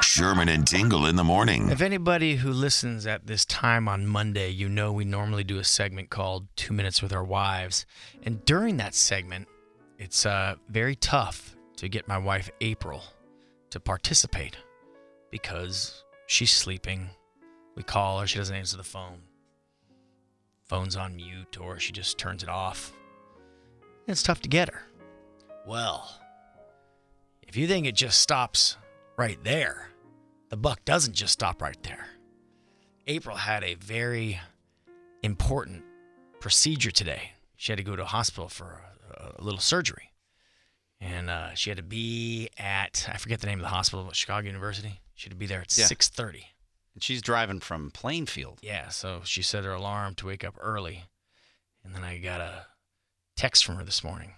Sherman and Tingle in the morning. If anybody who listens at this time on Monday, you know we normally do a segment called Two Minutes with Our Wives. And during that segment, it's uh, very tough to get my wife, April, to participate because she's sleeping. We call her, she doesn't answer the phone. Phone's on mute, or she just turns it off. It's tough to get her. Well, if you think it just stops right there, the buck doesn't just stop right there. April had a very important procedure today. She had to go to a hospital for a, a little surgery. And uh, she had to be at, I forget the name of the hospital, but Chicago University. She had to be there at Yeah. 6.30. And she's driving from Plainfield. Yeah, so she set her alarm to wake up early. And then I got a text from her this morning.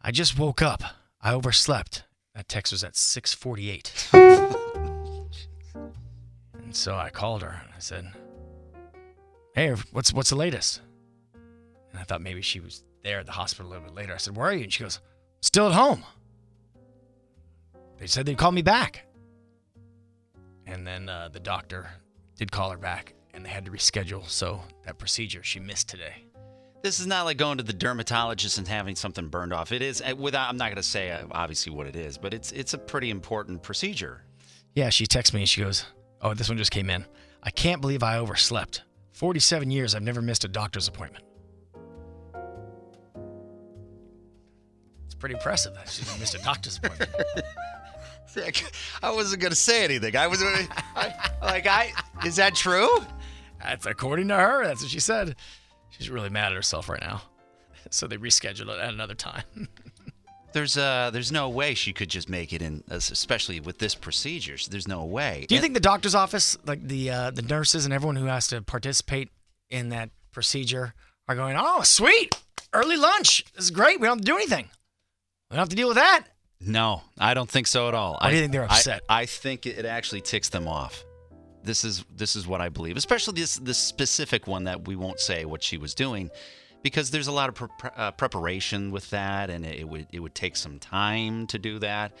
I just woke up. I overslept. That text was at 6:48. and so I called her and I said, "Hey, what's what's the latest?" And I thought maybe she was there at the hospital a little bit later. I said, "Where are you?" And she goes, "Still at home." They said they'd call me back. And then uh, the doctor did call her back, and they had to reschedule. So that procedure she missed today. This is not like going to the dermatologist and having something burned off. It is uh, without. I'm not going to say uh, obviously what it is, but it's it's a pretty important procedure. Yeah, she texts me and she goes, "Oh, this one just came in. I can't believe I overslept. 47 years I've never missed a doctor's appointment." It's pretty impressive that she's missed a doctor's appointment. I wasn't going to say anything. I was I, like, I is that true? That's according to her. That's what she said. She's really mad at herself right now. So they rescheduled it at another time. There's uh there's no way she could just make it in, especially with this procedure. There's no way. Do you And- think the doctor's office, like the uh, the nurses and everyone who has to participate in that procedure, are going, "Oh, sweet, early lunch. This is great. We don't have to do anything. We don't have to deal with that." No, I don't think so at all. Why I do you think they're I- upset? I, think it actually ticks them off. This is this is what I believe, especially this this specific one that we won't say what she was doing, because there's a lot of pre- uh, preparation with that, and it, would it would take some time to do that,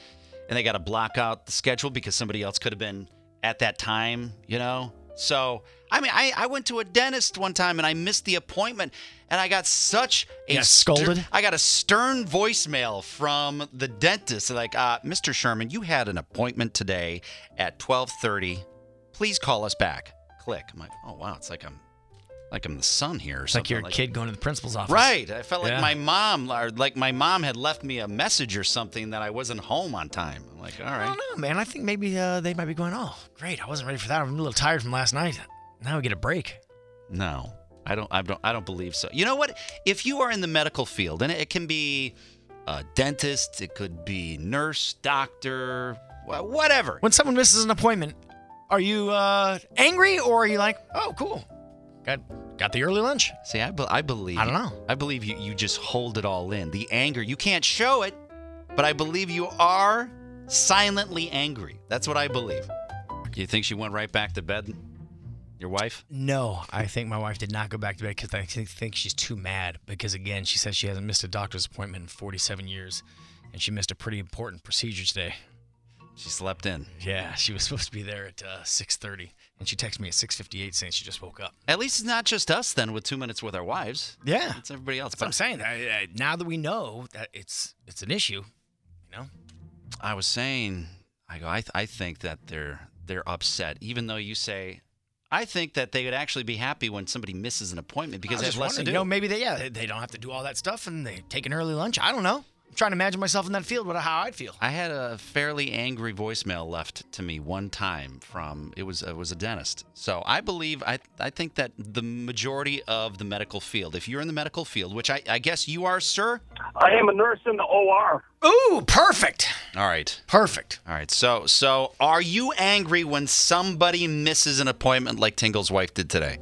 and they got to block out the schedule because somebody else could have been at that time, you know. So I mean, I, I went to a dentist one time and I missed the appointment, and I got such a You got ster- scolded? I got a stern voicemail from the dentist, like, uh, "Mr. Sherman, you had an appointment today at 12:30. Please call us back." Click. I'm like, "Oh wow, it's like I'm, like I'm the son here." Or It's like something. your kid going to the principal's office. Right. I felt like Yeah. my mom, or like my mom had left me a message or something that I wasn't home on time. I'm like, all right. I don't know, man. I think maybe uh, they might be going, "Oh, great. I wasn't ready for that. I'm a little tired from last night. Now we get a break." No, I don't. I don't. I don't believe so. You know what? If you are in the medical field, and it can be a dentist, it could be nurse, doctor, whatever. When someone misses an appointment, are you uh, angry or are you like, "Oh, cool, got got the early lunch"? See, I, be- I believe. I don't know. I believe you. You just hold it all in. The anger. You can't show it, but I believe you are silently angry. That's what I believe. You think she went right back to bed? Your wife? No, I think my wife did not go back to bed because I think, think she's too mad. Because again, she says she hasn't missed a doctor's appointment in 47 years, and she missed a pretty important procedure today. She slept in. Yeah, she was supposed to be there at uh, 6:30, and she texted me at 6:58 saying she just woke up. At least it's not just us then with two minutes with our wives. Yeah, It's everybody else. that's what I'm saying. I, I, now that we know that it's it's an issue, you know. I was saying, I go, I, th- I think that they're they're upset, even though you say, I think that they would actually be happy when somebody misses an appointment because they have less to do. You know, maybe they yeah they, they don't have to do all that stuff and they take an early lunch. I don't know. I'm trying to imagine myself in that field. What how I'd feel. I had a fairly angry voicemail left to me one time from it was it was a dentist. So I believe I I think that the majority of the medical field, if you're in the medical field, which I, I guess you are, sir. I am a nurse in the OR. Ooh, perfect, All right. perfect. All right. So so are you angry when somebody misses an appointment like Tingle's wife did today?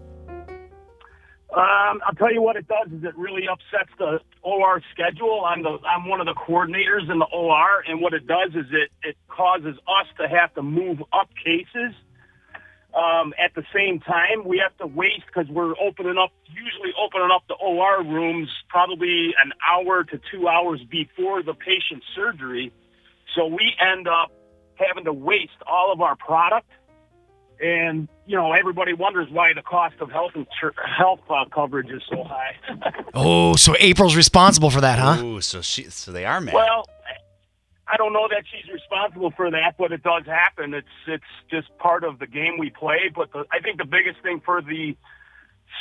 Um, I'll tell you what it does is it really upsets the OR schedule. I'm the I'm one of the coordinators in the OR, and what it does is it it causes us to have to move up cases. Um, at the same time, we have to waste because we're opening up, usually opening up the OR rooms probably an hour to two hours before the patient's surgery. So we end up having to waste all of our product and you know everybody wonders why the cost of health insur- health uh, coverage is so high. Oh, so April's responsible for that, huh? Ooh, so she so they are mad. well, I don't know that she's responsible for that, but it does happen. It's it's just part of the game we play. But the, I think the biggest thing for the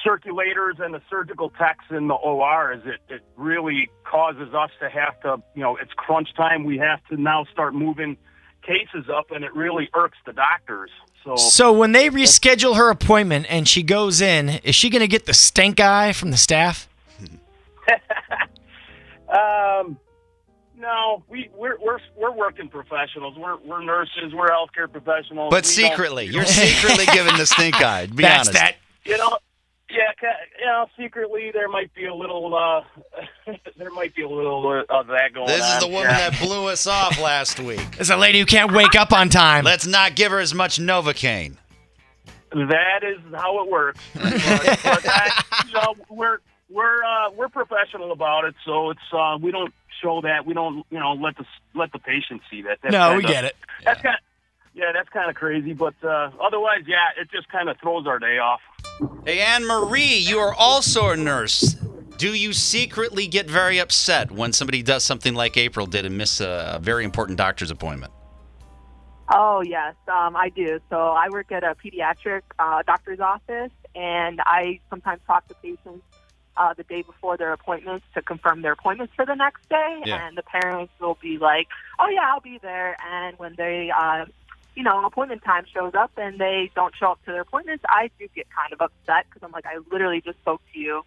circulators and the surgical techs in the OR is it it really causes us to have to you know it's crunch time. We have to now start moving cases up, and it really irks the doctors. So. So when they reschedule her appointment and she goes in, is she going to get the stink eye from the staff? Um, no, we we're we're we're working professionals. We're we're nurses. We're healthcare professionals. but We don't- secretly, you're secretly giving the stink eye. To be That's honest. that. you know, yeah, you know, secretly there might be a little uh, there might be a little uh, of that going on. This on. is the woman yeah. that blew us off last week. It's a lady who can't wake up on time. Let's not give her as much Novocaine. That is how it works. but, but that, you know, we're we're uh, we're professional about it, so it's uh, we don't show that. We don't you know let the let the patient see that. That's no, we kinda- get it. That's kind. Yeah, that's kind of crazy, but uh, otherwise, yeah, it just kind of throws our day off. Hey, Anne Marie, you are also a nurse. Do you secretly get very upset when somebody does something like April did and miss a, very important doctor's appointment? Oh yes, um, I do. So I work at a pediatric uh, doctor's office, and I sometimes talk to patients uh, the day before their appointments to confirm their appointments for the next day. Yeah. And the parents will be like, "Oh yeah, I'll be there." And when they, uh, you know, appointment time shows up and they don't show up to their appointments, I do get kind of upset because I'm like, I literally just spoke to you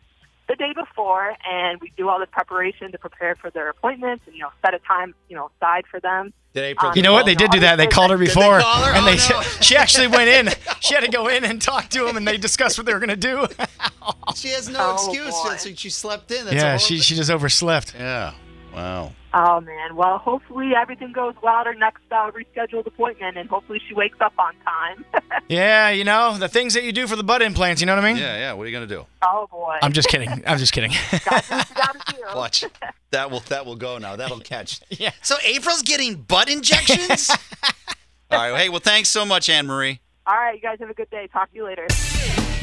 the day before, and we do all this preparation to prepare for their appointments, and you know, set a time, you know, aside for them. Did April? Um, You know what? They did do that. They called her Did they before, call her? and Oh, they no. she actually went in. She had to go in and talk to him, and they discussed what they were going to do. she has no Oh, excuse. boy. She slept in. That's yeah, she she just overslept. Yeah. Wow. Oh man. Well, hopefully everything goes well at her next uh, rescheduled appointment, and hopefully she wakes up on time. Yeah, you know the things that you do for the butt implants. You know what I mean? Yeah, yeah. What are you gonna do? oh boy. I'm just kidding. I'm just kidding. Do what you gotta do. Watch. That will that will go now. That'll catch. Yeah. So April's getting butt injections. all right. Hey, well, thanks so much, Anne Marie. All right, you guys have a good day. Talk to you later.